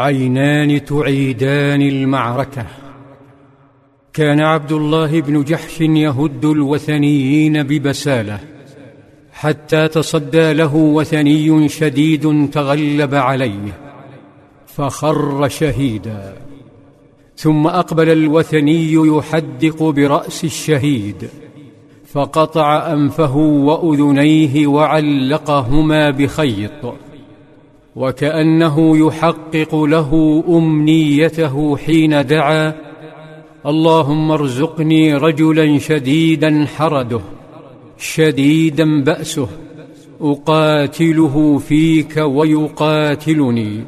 عينان تعيدان المعركة. كان عبد الله بن جحش يهد الوثنيين ببسالة حتى تصدى له وثني شديد تغلب عليه فخر شهيدا. ثم أقبل الوثني يحدق برأس الشهيد فقطع أنفه وأذنيه وعلقهما بخيط. وكأنه يحقق له أمنيته حين دعا اللهم ارزقني رجلا شديدا حرده شديدا بأسه أقاتله فيك ويقاتلني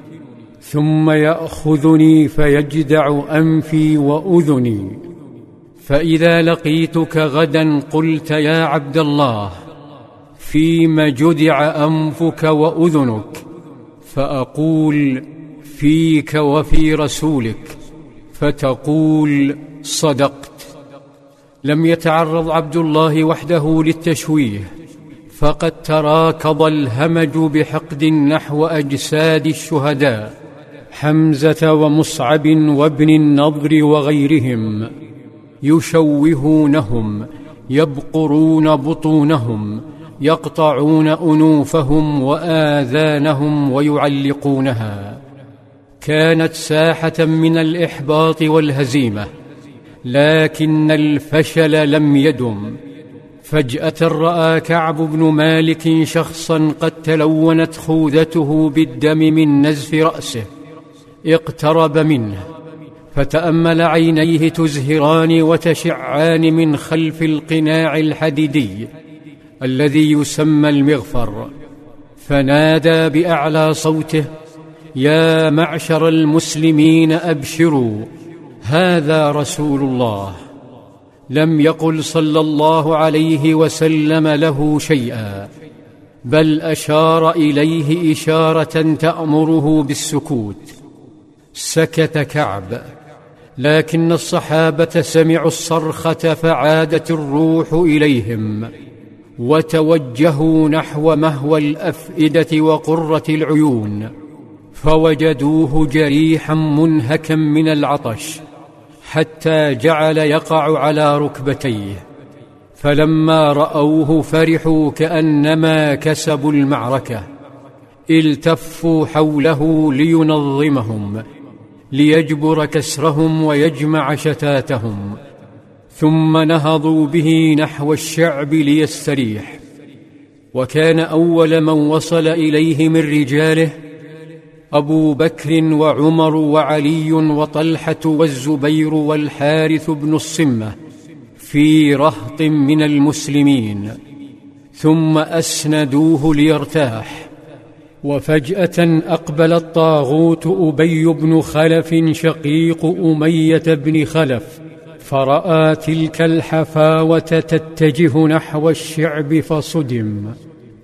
ثم يأخذني فيجدع أنفي وأذني. فإذا لقيتك غدا قلت يا عبد الله فيم جدع أنفك وأذنك فأقول فيك وفي رسولك فتقول صدقت. لم يتعرض عبد الله وحده للتشويه فقد تراكض الهمج بحقد نحو أجساد الشهداء حمزة ومصعب وابن النضر وغيرهم يشوهونهم يبقرون بطونهم يقطعون أنوفهم وآذانهم ويعلقونها. كانت ساحة من الإحباط والهزيمة لكن الفشل لم يدم. فجأة رأى كعب بن مالك شخصا قد تلونت خوذته بالدم من نزف رأسه. اقترب منه فتأمل عينيه تزهران وتشعان من خلف القناع الحديدي. الذي يسمى المغفر فنادى بأعلى صوته يا معشر المسلمين أبشروا هذا رسول الله. لم يقل صلى الله عليه وسلم له شيئا بل أشار إليه إشارة تأمره بالسكوت. سكت كعب لكن الصحابة سمعوا الصرخة فعادت الروح إليهم. وتوجهوا نحو مهوى الأفئدة وقرة العيون فوجدوه جريحا منهكا من العطش حتى جعل يقع على ركبتيه. فلما رأوه فرحوا كأنما كسبوا المعركة التفوا حوله لينظمهم ليجبر كسرهم ويجمع شتاتهم. ثم نهضوا به نحو الشعب ليستريح. وكان أول من وصل إليه من رجاله أبو بكر وعمر وعلي وطلحة والزبير والحارث بن الصمة في رهط من المسلمين. ثم أسندوه ليرتاح. وفجأة أقبل الطاغوت أبي بن خلف شقيق أمية بن خلف. فرأى تلك الحفاوة تتجه نحو الشعب فصدم.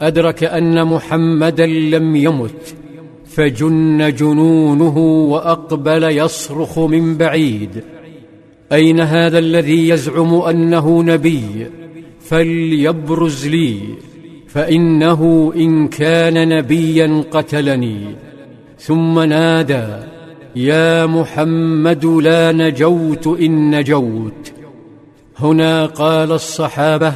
أدرك أن محمدا لم يمت فجن جنونه وأقبل يصرخ من بعيد. أين هذا الذي يزعم أنه نبي؟ فليبرز لي فإنه إن كان نبيا قتلني. ثم نادى يا محمد لا نجوت إن نجوت. هنا قال الصحابة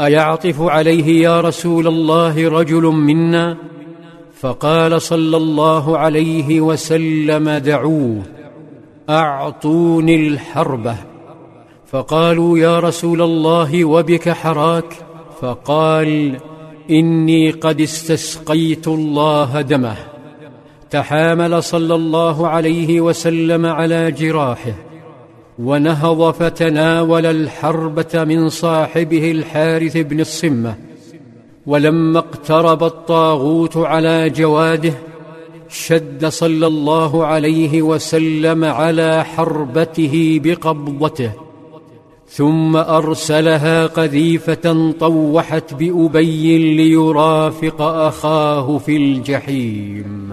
أيعطف عليه يا رسول الله رجل منا؟ فقال صلى الله عليه وسلم دعوه أعطوني الحربة. فقالوا يا رسول الله وبك حراك؟ فقال إني قد استسقيت الله دمه. تحامل صلى الله عليه وسلم على جراحه ونهض فتناول الحربة من صاحبه الحارث بن الصمة. ولما اقترب الطاغوت على جواده شد صلى الله عليه وسلم على حربته بقبضته ثم أرسلها قذيفة طوحت بأبي ليرافق أخاه في الجحيم.